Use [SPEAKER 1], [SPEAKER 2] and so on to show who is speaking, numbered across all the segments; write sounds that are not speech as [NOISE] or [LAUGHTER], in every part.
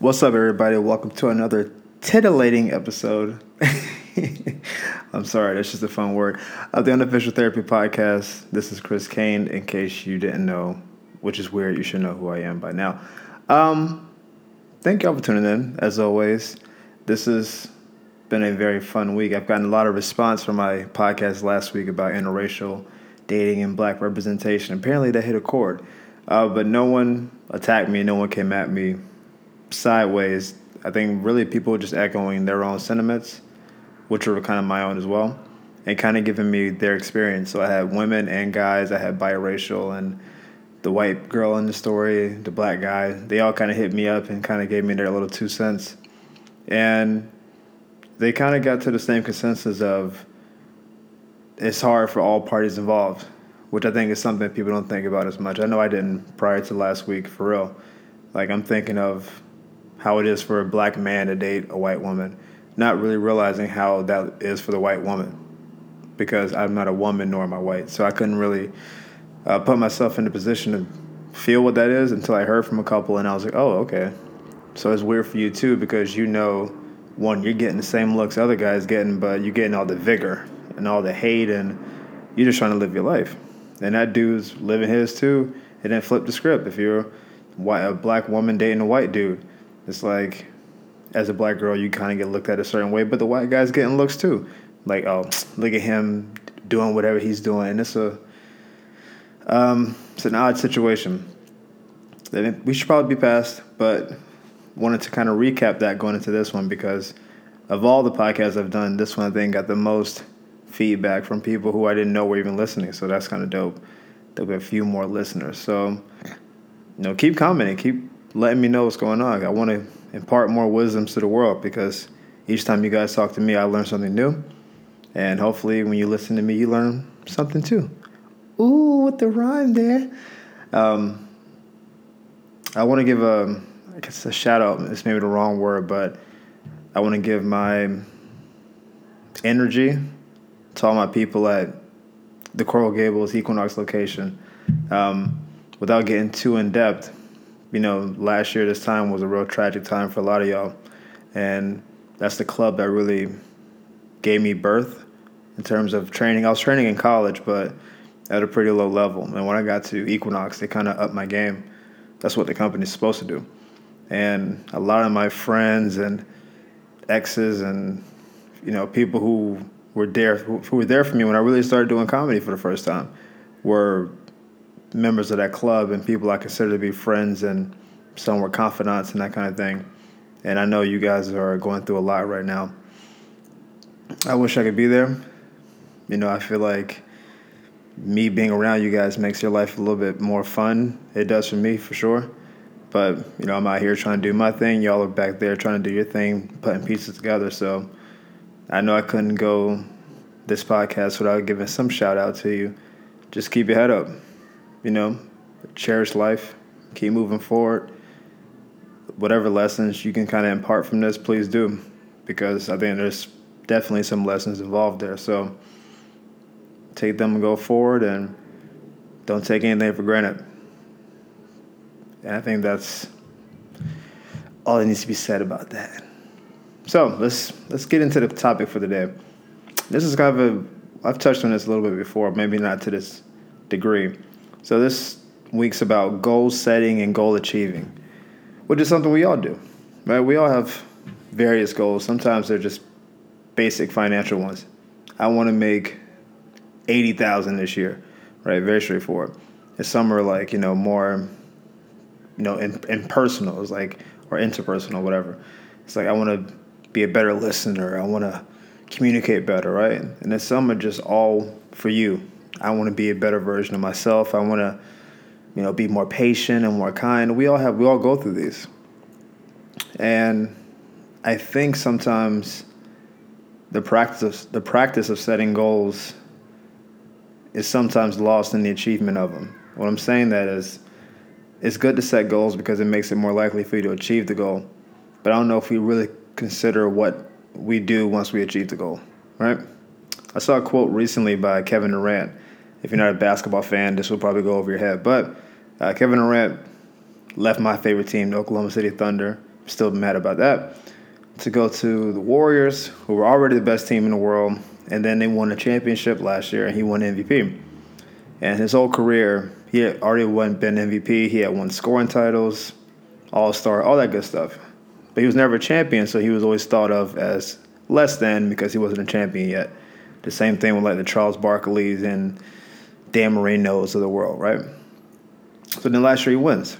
[SPEAKER 1] What's up, everybody? Welcome to another titillating episode. [LAUGHS] I'm sorry, that's just a fun word. Of the Unofficial Therapy Podcast. This is Chris Kane, in case you didn't know, which is weird. You should know who I am by now. Um, thank y'all for tuning in, as always. This has been a very fun week. I've gotten a lot of response from my podcast last week about interracial dating and black representation. Apparently, that hit a chord. Uh, but no one attacked me, no one came at me sideways. I think really people just echoing their own sentiments, which were kind of my own as well, and kind of giving me their experience. So I had women and guys, I had biracial and the white girl in the story, the black guy. They all kind of hit me up and kind of gave me their little two cents. And they kind of got to the same consensus of it's hard for all parties involved, which I think is something people don't think about as much. I know I didn't prior to last week, for real. Like, I'm thinking of how it is for a black man to date a white woman, not really realizing how that is for the white woman because I'm not a woman nor am I white. So I couldn't really uh, put myself in the position to feel what that is until I heard from a couple and I was like, oh, okay. So it's weird for you too because you know, one, you're getting the same looks other guys getting, but you're getting all the vigor and all the hate and you're just trying to live your life. And that dude's living his too. And then flip the script. If you're a black woman dating a white dude, it's like, as a black girl, you kind of get looked at a certain way, but the white guy's getting looks too. Like, oh, look at him doing whatever he's doing. And it's a, um, it's an odd situation. We should probably be past, but wanted to kind of recap that going into this one because of all the podcasts I've done, this one I think got the most feedback from people who I didn't know were even listening. So that's kind of dope. There'll be a few more listeners. So, you know, keep commenting, keep letting me know what's going on. I want to impart more wisdoms to the world because each time you guys talk to me, I learn something new. And hopefully, when you listen to me, you learn something too. Ooh, with the rhyme there. Um, I want to give a, I guess a shout out. It's maybe the wrong word, but I want to give my energy to all my people at the Coral Gables Equinox location. Um, without getting too in depth, you know, last year this time was a real tragic time for a lot of y'all, and that's the club that really gave me birth in terms of training. I was training in college, but at a pretty low level. And when I got to Equinox, they kind of upped my game. That's what the company's supposed to do. And a lot of my friends and exes and you know people who were there who were there for me when I really started doing comedy for the first time were members of that club and people I consider to be friends and some were confidants and that kind of thing. And I know you guys are going through a lot right now. I wish I could be there. You know, I feel like me being around you guys makes your life a little bit more fun. It does for me, for sure. But, you know, I'm out here trying to do my thing. Y'all are back there trying to do your thing, putting pieces together. So I know I couldn't go this podcast without giving some shout out to you. Just keep your head up you know, cherish life, keep moving forward. Whatever lessons you can kind of impart from this, please do, because I think there's definitely some lessons involved there. So take them and go forward, and don't take anything for granted. And I think that's all that needs to be said about that. So let's let's get into the topic for the day. This is kind of a I've touched on this a little bit before, maybe not to this degree. So this week's about goal setting and goal achieving, which is something we all do, right? We all have various goals. Sometimes they're just basic financial ones. I want to make eighty thousand this year, right? Very straightforward. And some are like you know more, you know, in, impersonal, it's like or interpersonal, whatever. It's like I want to be a better listener. I want to communicate better, right? And then some are just all for you. I want to be a better version of myself. I want to, you know, be more patient and more kind. We all have, we all go through these. And I think sometimes the practice the practice of setting goals is sometimes lost in the achievement of them. What I'm saying that is, it's good to set goals because it makes it more likely for you to achieve the goal. But I don't know if we really consider what we do once we achieve the goal, right? I saw a quote recently by Kevin Durant if you're not a basketball fan, this will probably go over your head. But uh, Kevin Durant left my favorite team, the Oklahoma City Thunder, still mad about that. To go to the Warriors, who were already the best team in the world, and then they won a championship last year, and he won MVP. And his whole career, he had already won been MVP. He had won scoring titles, All Star, all that good stuff. But he was never a champion, so he was always thought of as less than because he wasn't a champion yet. The same thing with like the Charles Barkleys and Dan Marinos of the world, right? So then last year he wins.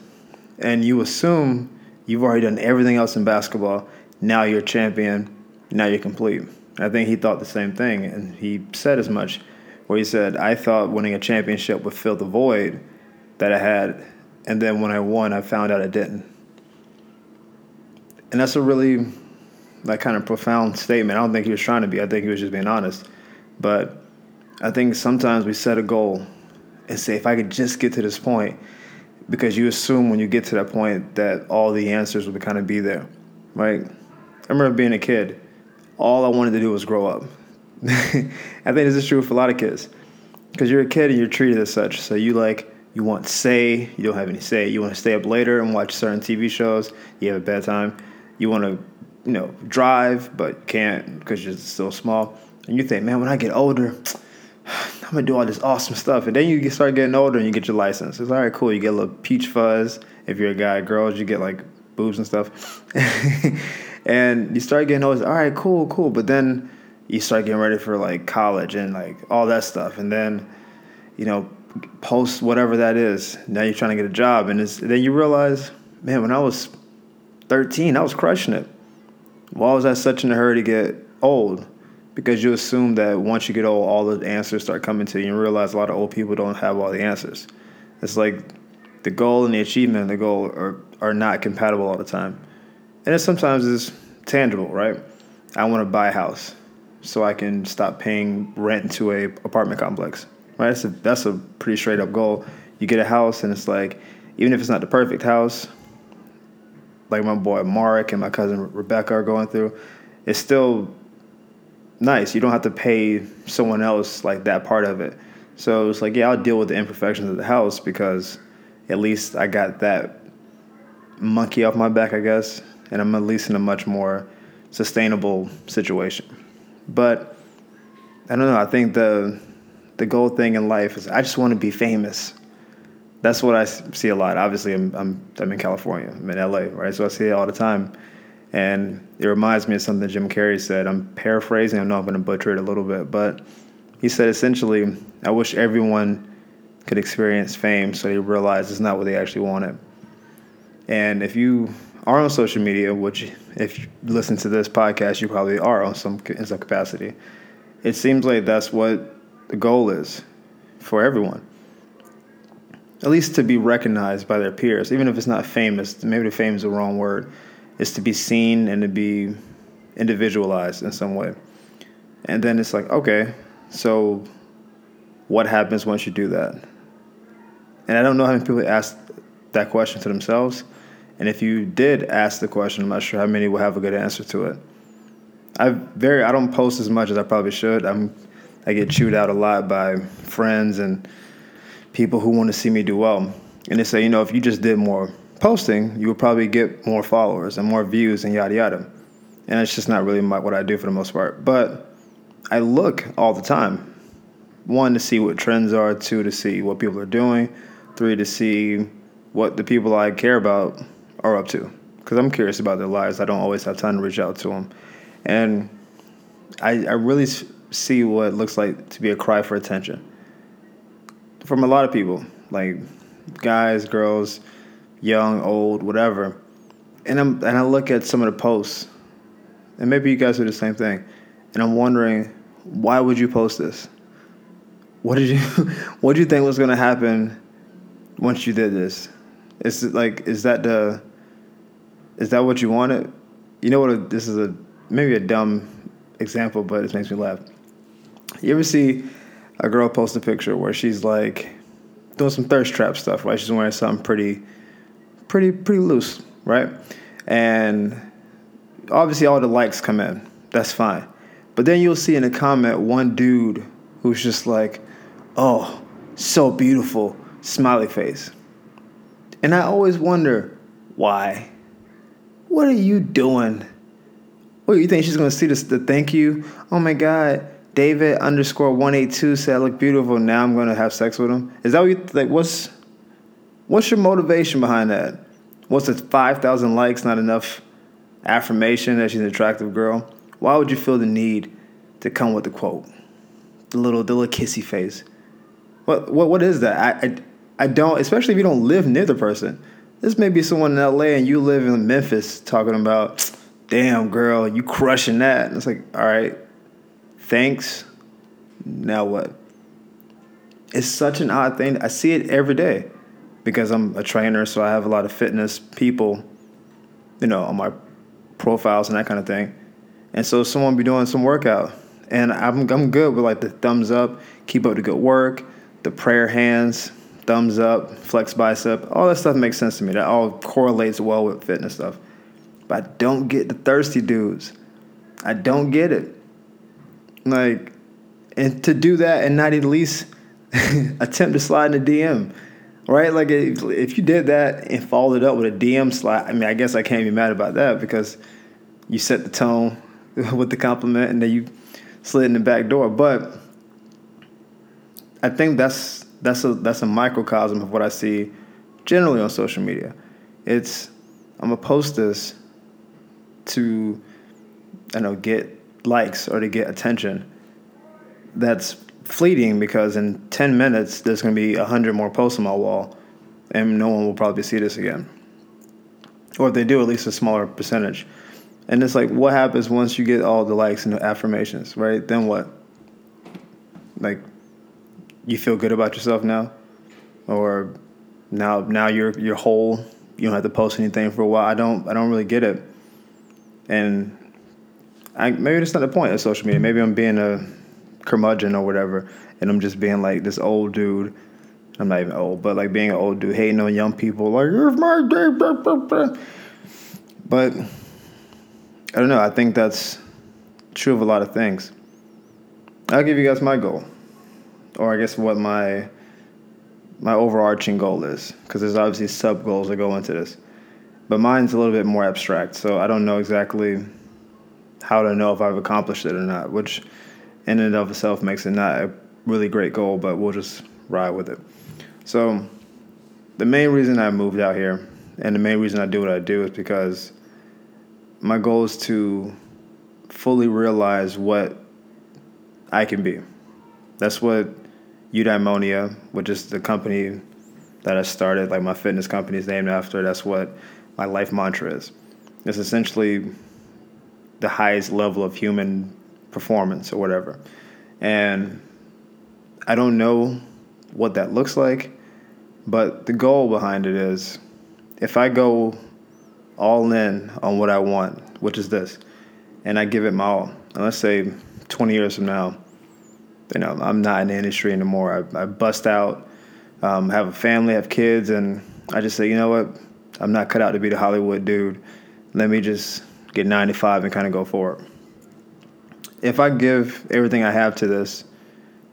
[SPEAKER 1] And you assume you've already done everything else in basketball. Now you're a champion. Now you're complete. I think he thought the same thing, and he said as much. Where he said, "I thought winning a championship would fill the void that I had, and then when I won, I found out it didn't." And that's a really, like, kind of profound statement. I don't think he was trying to be. I think he was just being honest. But I think sometimes we set a goal and say, if I could just get to this point, because you assume when you get to that point that all the answers will kind of be there, right? I remember being a kid all I wanted to do was grow up. [LAUGHS] I think this is true for a lot of kids because you're a kid and you're treated as such. So you like you want say, you don't have any say. You want to stay up later and watch certain TV shows. You have a bedtime. You want to, you know, drive but can't because you're still small. And you think, man, when I get older, [SIGHS] I'm gonna do all this awesome stuff. And then you start getting older and you get your license. It's all right, cool. You get a little peach fuzz. If you're a guy, girls, you get like boobs and stuff. [LAUGHS] and you start getting older. All right, cool, cool. But then you start getting ready for like college and like all that stuff, and then you know post whatever that is. Now you're trying to get a job, and then you realize, man, when I was 13, I was crushing it. Why was I such in a hurry to get old? Because you assume that once you get old, all the answers start coming to you, and realize a lot of old people don't have all the answers. It's like the goal and the achievement of the goal are, are not compatible all the time and it sometimes is tangible, right? I want to buy a house so I can stop paying rent to a apartment complex, right? That's a, that's a pretty straight up goal. You get a house, and it's like, even if it's not the perfect house, like my boy Mark and my cousin Rebecca are going through, it's still nice. You don't have to pay someone else like that part of it. So it's like, yeah, I'll deal with the imperfections of the house because at least I got that monkey off my back, I guess and I'm at least in a much more sustainable situation. But I don't know. I think the the goal thing in life is I just want to be famous. That's what I see a lot. Obviously, I'm I'm I'm in California. I'm in LA, right? So I see it all the time, and it reminds me of something Jim Carrey said. I'm paraphrasing. I know I'm going to butcher it a little bit, but he said essentially, "I wish everyone could experience fame, so they realize it's not what they actually wanted." And if you are on social media, which if you listen to this podcast, you probably are on some in some capacity. It seems like that's what the goal is for everyone. At least to be recognized by their peers, even if it's not famous. Maybe the fame is the wrong word. Is to be seen and to be individualized in some way. And then it's like, okay, so what happens once you do that? And I don't know how many people ask that question to themselves and if you did ask the question, I'm not sure how many will have a good answer to it. I very I don't post as much as I probably should. I'm I get chewed out a lot by friends and people who want to see me do well. And they say, you know, if you just did more posting, you will probably get more followers and more views and yada yada. And it's just not really my, what I do for the most part. But I look all the time. One to see what trends are, two to see what people are doing, three to see what the people I care about are up to because I'm curious about their lives. I don't always have time to reach out to them, and I, I really see what looks like to be a cry for attention from a lot of people, like guys, girls, young, old, whatever. And I'm and I look at some of the posts, and maybe you guys do the same thing, and I'm wondering why would you post this? What did you [LAUGHS] what did you think was gonna happen once you did this? Is it like is that the is that what you wanted? You know what? A, this is a maybe a dumb example, but it makes me laugh. You ever see a girl post a picture where she's like doing some thirst trap stuff, right? She's wearing something pretty, pretty, pretty loose, right? And obviously, all the likes come in. That's fine. But then you'll see in a comment one dude who's just like, "Oh, so beautiful," smiley face. And I always wonder why What are you doing? What you think she's gonna see this the thank you? Oh my god, David underscore one eight two said I look beautiful. Now I'm gonna have sex with him. Is that what you like? What's what's your motivation behind that? What's? Five thousand likes not enough affirmation that she's an attractive girl? Why would you feel the need to come with the quote? The little the little kissy face. What what what is that? I, I I don't especially if you don't live near the person. This may be someone in LA and you live in Memphis talking about damn girl, you crushing that. And it's like, all right, thanks. Now what? It's such an odd thing. I see it every day because I'm a trainer, so I have a lot of fitness people, you know, on my profiles and that kind of thing. And so someone be doing some workout, and I'm I'm good with like the thumbs up, keep up the good work, the prayer hands, thumbs up, flex bicep, all that stuff makes sense to me. That all correlates well with fitness stuff. But I don't get the thirsty dudes. I don't get it. Like, and to do that and not at least [LAUGHS] attempt to slide in the DM, right? Like, if, if you did that and followed it up with a DM slide, I mean, I guess I can't be mad about that because you set the tone [LAUGHS] with the compliment and then you slid in the back door. But I think that's that's a that's a microcosm of what I see generally on social media. It's I'm gonna post this to I know get likes or to get attention that's fleeting because in 10 minutes there's going to be 100 more posts on my wall and no one will probably see this again. Or if they do at least a smaller percentage. And it's like what happens once you get all the likes and the affirmations right? Then what? Like you feel good about yourself now? Or now now you're you're whole? You don't have to post anything for a while? I don't i don't really get it. And I, maybe that's not the point of social media. Maybe I'm being a curmudgeon or whatever, and I'm just being like this old dude. I'm not even old, but like being an old dude hating on young people, like it's my day. Blah, blah, blah. But I don't know. I think that's true of a lot of things. I'll give you guys my goal, or I guess what my my overarching goal is, because there's obviously sub goals that go into this. But mine's a little bit more abstract, so I don't know exactly how to know if I've accomplished it or not, which in and of itself makes it not a really great goal, but we'll just ride with it. So, the main reason I moved out here and the main reason I do what I do is because my goal is to fully realize what I can be. That's what Eudaimonia, which is the company that I started, like my fitness company is named after. That's what my life mantra is. It's essentially the highest level of human performance or whatever. And I don't know what that looks like, but the goal behind it is if I go all in on what I want, which is this, and I give it my all, and let's say 20 years from now, you know, I'm not in the industry anymore. I, I bust out, um, have a family, have kids, and I just say, you know what? I'm not cut out to be the Hollywood dude. Let me just get 95 and kind of go for it. If I give everything I have to this,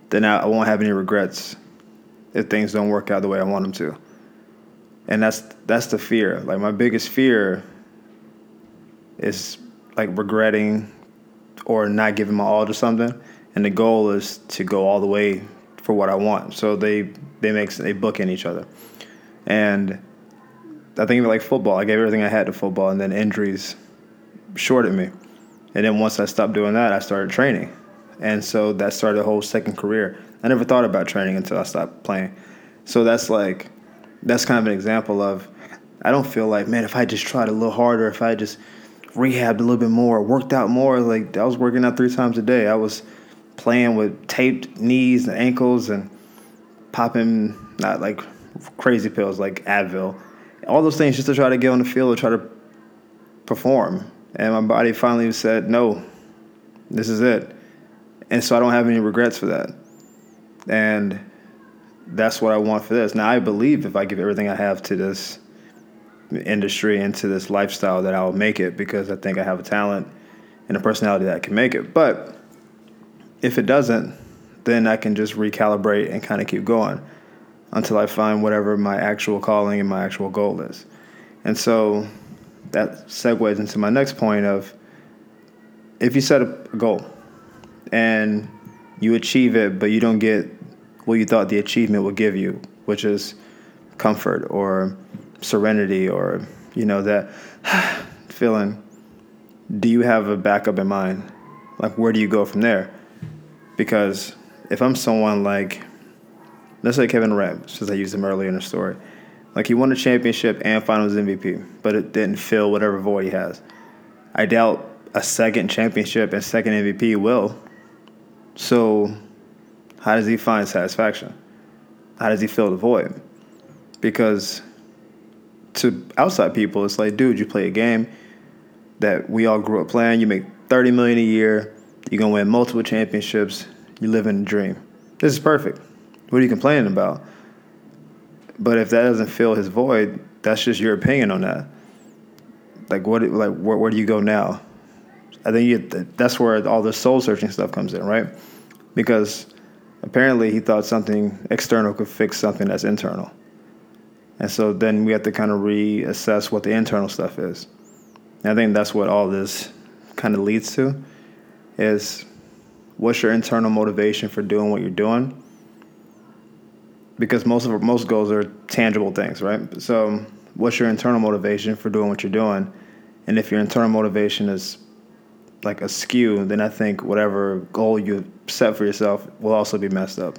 [SPEAKER 1] then I, won't have any regrets if things don't work out the way I want them to. And that's that's the fear. Like my biggest fear is like regretting or not giving my all to something. And the goal is to go all the way for what I want. So they they make they book in each other. And I think like football. I gave everything I had to football, and then injuries shorted me. And then once I stopped doing that, I started training, and so that started a whole second career. I never thought about training until I stopped playing. So that's like, that's kind of an example of, I don't feel like, man, if I just tried a little harder, if I just rehabbed a little bit more, worked out more, like I was working out three times a day. I was playing with taped knees and ankles and popping not like crazy pills like Advil all those things just to try to get on the field or try to perform. And my body finally said, no, this is it. And so I don't have any regrets for that. And that's what I want for this. Now, I believe if I give everything I have to this industry and to this lifestyle, that I'll make it because I think I have a talent and a personality that can make it. But if it doesn't, then I can just recalibrate and kind of keep going until I find whatever my actual calling and my actual goal is. And so that segues into my next point of if you set a goal and you achieve it, but you don't get what you thought the achievement would give you, which is comfort or serenity or you know that [SIGHS] feeling. Do you have a backup in mind? Like where do you go from there? Because if I'm someone like, let's say Kevin Durant, since I used him earlier in the story, like he won a championship and Finals MVP, but it didn't fill whatever void he has. I doubt a second championship and second MVP will. So, how does he find satisfaction? How does he fill the void? Because to outside people, it's like, dude, you play a game that we all grew up playing. You make thirty million a year. You're gonna win multiple championships. You live in a dream. This is perfect. What are you complaining about? But if that doesn't fill his void, that's just your opinion on that. Like what? Like where, where do you go now? I think you, that's where all the soul searching stuff comes in, right? Because apparently he thought something external could fix something that's internal. And so then we have to kind of reassess what the internal stuff is. And I think that's what all this kind of leads to is what's your internal motivation for doing what you're doing? Because most of most goals are tangible things, right? So what's your internal motivation for doing what you're doing? And if your internal motivation is like a skew, then I think whatever goal you set for yourself will also be messed up.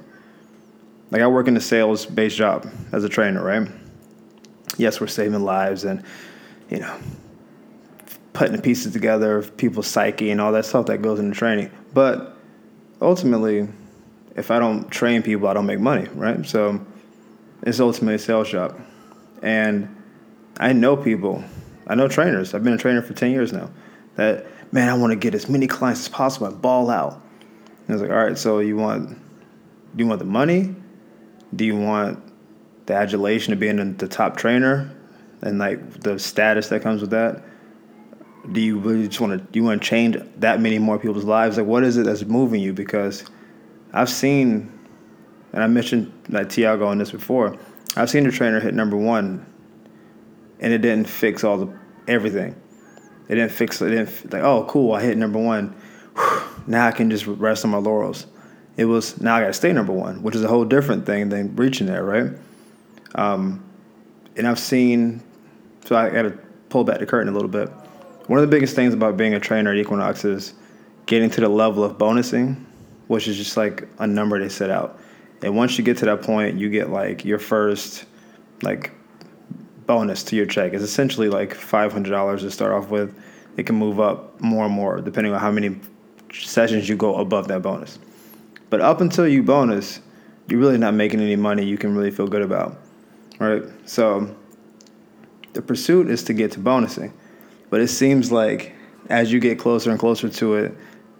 [SPEAKER 1] Like I work in a sales based job as a trainer, right? Yes, we're saving lives and you know putting the pieces together of people's psyche and all that stuff that goes into training. But ultimately, if I don't train people, I don't make money, right? So it's ultimately a sales job. And I know people, I know trainers. I've been a trainer for 10 years now that man, I want to get as many clients as possible and ball out. And I was like, all right, so you want, do you want the money? Do you want the adulation of being the top trainer and like the status that comes with that? Do you really just want to, do you want to change that many more people's lives? Like, what is it that's moving you? Because I've seen, and I mentioned like Tiago on this before, I've seen a trainer hit number one and it didn't fix all the, everything it didn't fix it. Didn't like, oh, cool, I hit number one. [SIGHS] now I can just rest on my laurels. It was now I got to stay number one, which is a whole different thing than reaching there, right? Um, and I've seen, so I got to pull back the curtain a little bit. One of the biggest things about being a trainer at Equinox is getting to the level of bonusing, which is just like a number they set out. And once you get to that point, you get like your first like bonus to your check. It's essentially like $500 to start off with. It can move up more and more depending on how many sessions you go above that bonus. But up until you bonus, you're really not making any money you can really feel good about. Right? So the pursuit is to get to bonusing. But it seems like as you get closer and closer to it,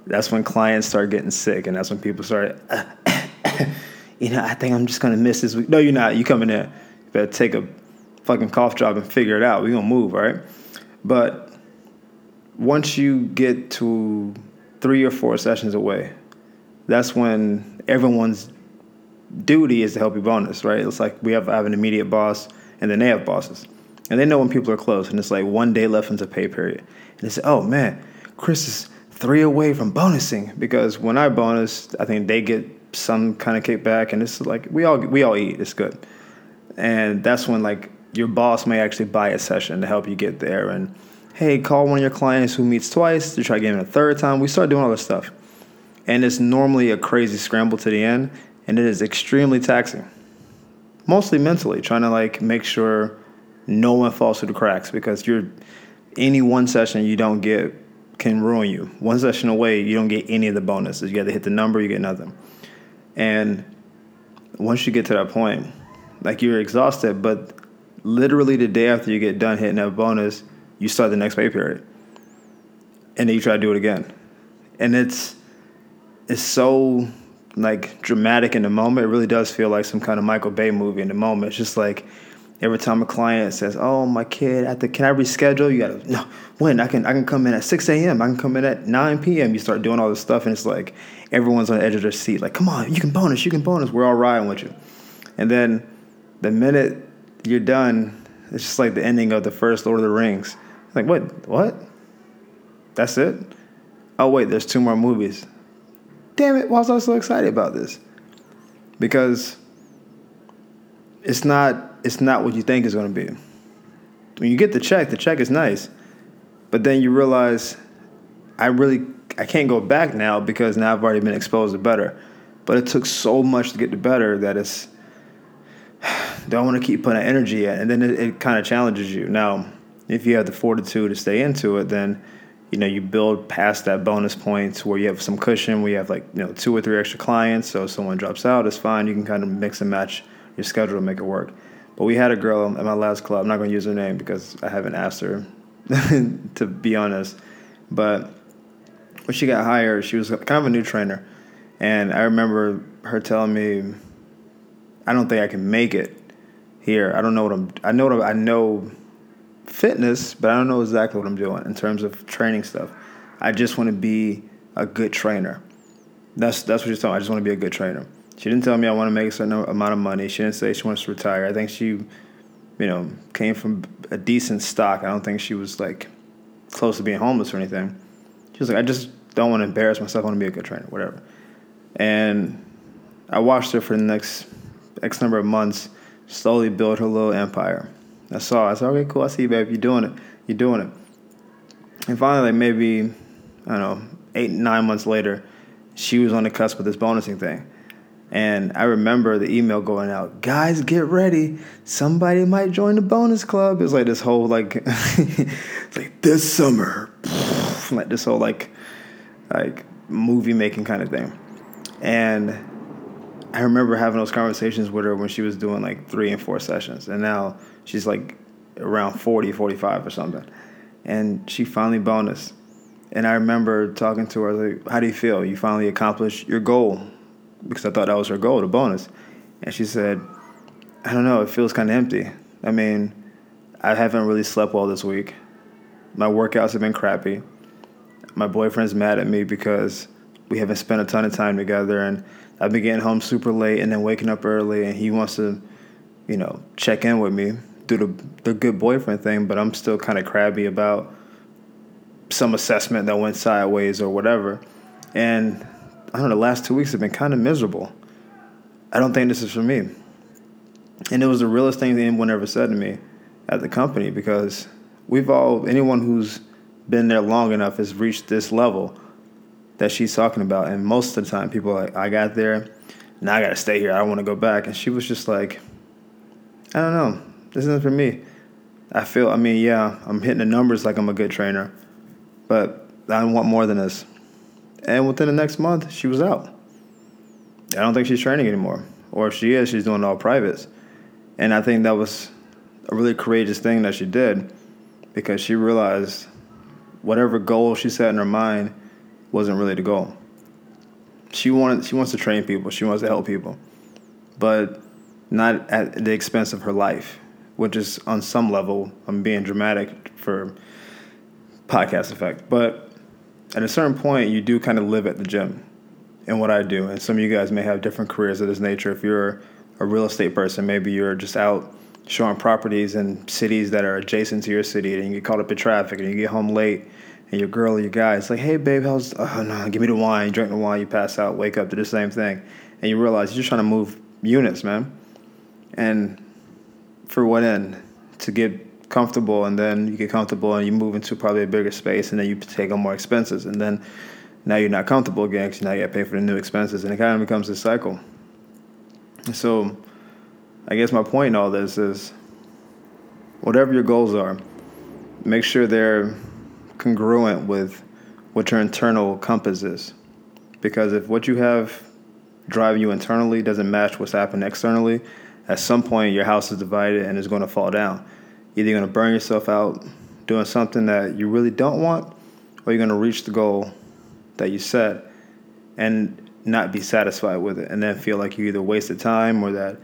[SPEAKER 1] that's when clients start getting sick and that's when people start [COUGHS] you know, I think I'm just gonna miss this week. No, you're not. You coming in. You better take a fucking cough drop and figure it out. We're gonna move, right? But once you get to three or four sessions away, that's when everyone's duty is to help you bonus, right? It's like we have, have an immediate boss and then they have bosses. And they know when people are close and it's like one day left into pay period. And they say, oh man, Chris is three away from bonusing because when I bonus, I think they get some kind of kickback and it's like we all we all eat. It's good. And that's when like your boss may actually buy a session to help you get there. And hey, call one of your clients who meets twice to try getting a third time. We start doing all this stuff. And it's normally a crazy scramble to the end, and it is extremely taxing. Mostly mentally, trying to like make sure no one falls through the cracks because you're any one session you don't get can ruin you. One session away, you don't get any of the bonuses. You got to hit the number, you get nothing. And once you get to that point, like you're exhausted, but literally the day after you get done hitting that bonus, you start the next pay period. And then you try to do it again. And it's it's so like dramatic in the moment. It really does feel like some kind of Michael Bay movie in the moment. It's just like every time a client says, "Oh, my kid, at the can I reschedule?" You gotta no. When I can I can come in at six a.m. I can come in at nine p.m. You start doing all this stuff, and it's like everyone's on the edge of their seat. Like, come on, you can bonus, you can bonus. We're all riding with you. And then the minute you're done, it's just like the ending of the first Lord of the Rings. Like, what? What? That's it? Oh, wait, there's two more movies. Damn it, why was I so excited about this? Because it's not it's not what you think it's going to be. When you get the check, the check is nice. But then you realize I really I can't go back now because now I've already been exposed to better. But it took so much to get to better that it's [SIGHS] don't want to keep putting energy in, and then it, it kind of challenges you. Now, if you have the fortitude to stay into it, then you know you build past that bonus point where you have some cushion, where you have like you know two or three extra clients. So if someone drops out, it's fine. You can kind of mix and match your schedule to make it work. But we had a girl at my last club. I'm not going to use her name because I haven't asked her, [LAUGHS] to be honest. But when she got hired, she was kind of a new trainer, and I remember her telling me, "I don't think I can make it here. I don't know what I'm. I know what I know fitness, but I don't know exactly what I'm doing in terms of training stuff. I just want to be a good trainer. That's that's what telling me. I just want to be a good trainer. She didn't tell me I want to make a certain amount of money. She didn't say she wants to retire. I think she, you know, came from a decent stock. I don't think she was like close to being homeless or anything. She was like, I just don't want to embarrass myself. I want to be a good trainer, whatever. And I watched her for the next X number of months slowly build her little empire. I saw. I said, okay, cool. I see you, babe. You're doing it. You're doing it. And finally, like maybe I don't know, eight nine months later, she was on the cusp of this bonusing thing. And I remember the email going out, guys, get ready. Somebody might join the bonus club. It was like this whole like [LAUGHS] like this summer. [LAUGHS] like this whole like like movie making kind of thing. And I remember having those conversations with her when she was doing like three and four sessions. And now she's like around 40, 45 or something. And she finally bonus. And I remember talking to her, like, how do you feel? You finally accomplished your goal because I thought that was her goal, the bonus. And she said, I don't know, it feels kind of empty. I mean, I haven't really slept well this week. My workouts have been crappy. My boyfriend's mad at me because we haven't spent a ton of time together and I've been getting home super late and then waking up early and he wants to, you know, check in with me, do the the good boyfriend thing, but I'm still kind of crabby about some assessment that went sideways or whatever. And I don't know, the last two weeks have been kind of miserable. I don't think this is for me. And it was the realest thing anyone ever said to me at the company because we've all, anyone who's been there long enough has reached this level that she's talking about. And most of the time, people are like, I got there, now I got to stay here. I don't want to go back. And she was just like, I don't know. This isn't for me. I feel, I mean, yeah, I'm hitting the numbers like I'm a good trainer, but I want more than this. And within the next month, she was out. I don't think she's training anymore. Or if she is, she's doing all privates. And I think that was a really courageous thing that she did because she realized whatever goal she set in her mind wasn't really the goal. She wanted she wants to train people, she wants to help people. But not at the expense of her life, which is on some level I'm being dramatic for podcast effect. But at a certain point, you do kind of live at the gym and what I do. And some of you guys may have different careers of this nature. If you're a real estate person, maybe you're just out showing properties in cities that are adjacent to your city and you get caught up in traffic and you get home late and your girl or your guy is like, hey, babe, how's, oh no, give me the wine. Drink the wine, you pass out, wake up, do the same thing. And you realize you're just trying to move units, man. And for what end? To get comfortable and then you get comfortable and you move into probably a bigger space and then you take on more expenses and then now you're not comfortable again because now you got to pay for the new expenses and it kind of becomes a cycle. So I guess my point in all this is whatever your goals are, make sure they're congruent with what your internal compass is. Because if what you have driving you internally doesn't match what's happening externally, at some point your house is divided and it's going to fall down either you're going to burn yourself out doing something that you really don't want, or you're going to reach the goal that you set and not be satisfied with it, and then feel like you either wasted time or that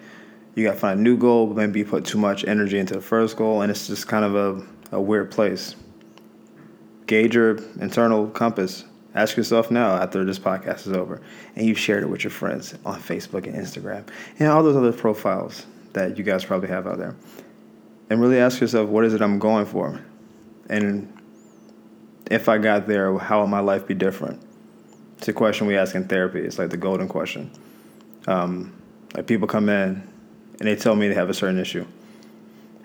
[SPEAKER 1] you got to find a new goal, but maybe you put too much energy into the first goal, and it's just kind of a, a weird place. Gauge your internal compass. Ask yourself now after this podcast is over, and you've shared it with your friends on Facebook and Instagram and all those other profiles that you guys probably have out there and really ask yourself, what is it I'm going for? And if I got there, how would my life be different? It's a question we ask in therapy. It's like the golden question. Um, like people come in and they tell me they have a certain issue.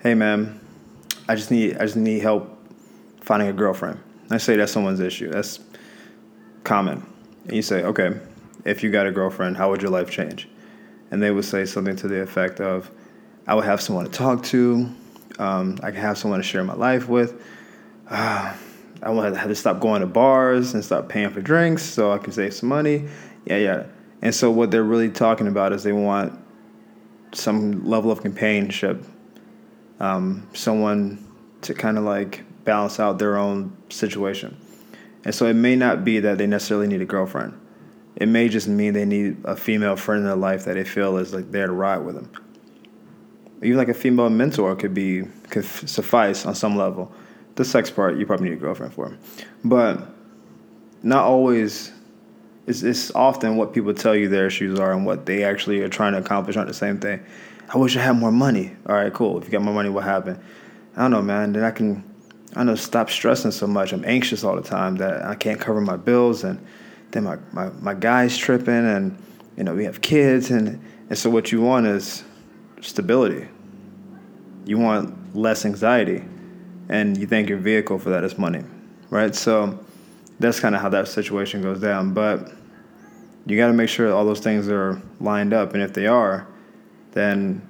[SPEAKER 1] Hey, man, I just need I just need help finding a girlfriend. I say that's someone's issue. That's common. And you say, okay, if you got a girlfriend, how would your life change? And they would say something to the effect of, I would have someone to talk to. Um, I can have someone to share my life with. Uh, I want to have to stop going to bars and stop paying for drinks so I can save some money. Yeah, yeah. And so what they're really talking about is they want some level of companionship, um, someone to kind of like balance out their own situation. And so it may not be that they necessarily need a girlfriend. It may just mean they need a female friend in their life that they feel is like there to ride with them. Even like a female mentor could be could suffice on some level. The sex part you probably need a girlfriend for, but not always. It's, it's often what people tell you their issues are and what they actually are trying to accomplish aren't the same thing. I wish I had more money. All right, cool. If you got more money, what happened? I don't know, man. Then I can, I don't know, stop stressing so much. I'm anxious all the time that I can't cover my bills and then my, my, my guy's tripping and you know we have kids and, and so what you want is stability you want less anxiety and you think your vehicle for that. is money right so that's kind of how that situation goes down but you got to make sure all those things are lined up and if they are then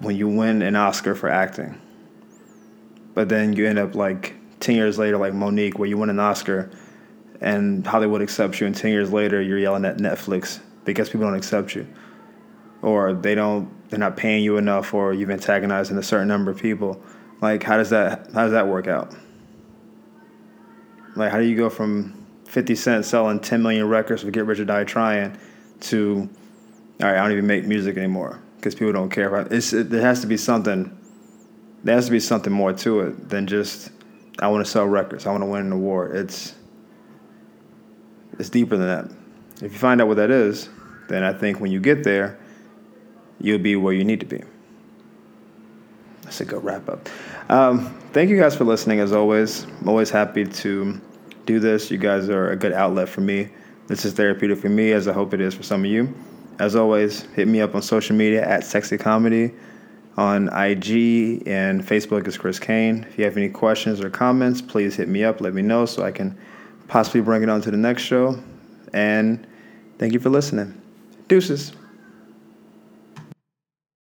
[SPEAKER 1] when you win an oscar for acting but then you end up like 10 years later like Mo'Nique where you win an oscar and Hollywood accepts you, and 10 years later, you're yelling at Netflix because people don't accept you. Or they don't, they're not paying you enough, or you've antagonized a certain number of people. Like, how does that, how does that work out? Like, how do you go from 50 Cent selling 10 million records for Get Rich or Die Trying to, all right, I don't even make music anymore because people don't care about it. It's, it. There has to be something, there has to be something more to it than just, I want to sell records, I want to win an award. It's, it's deeper than that. If you find out what that is, then I think when you get there, you'll be where you need to be. That's a good wrap up. Um, thank you guys for listening as always. I'm always happy to do this. You guys are a good outlet for me. This is therapeutic for me, as I hope it is for some of you. As always, hit me up on social media at Sexy Comedy. On IG and Facebook is Chris Kane. If you have any questions or comments, please hit me up. Let me know so I can possibly bring it on to the next show. And thank you for listening. Deuces.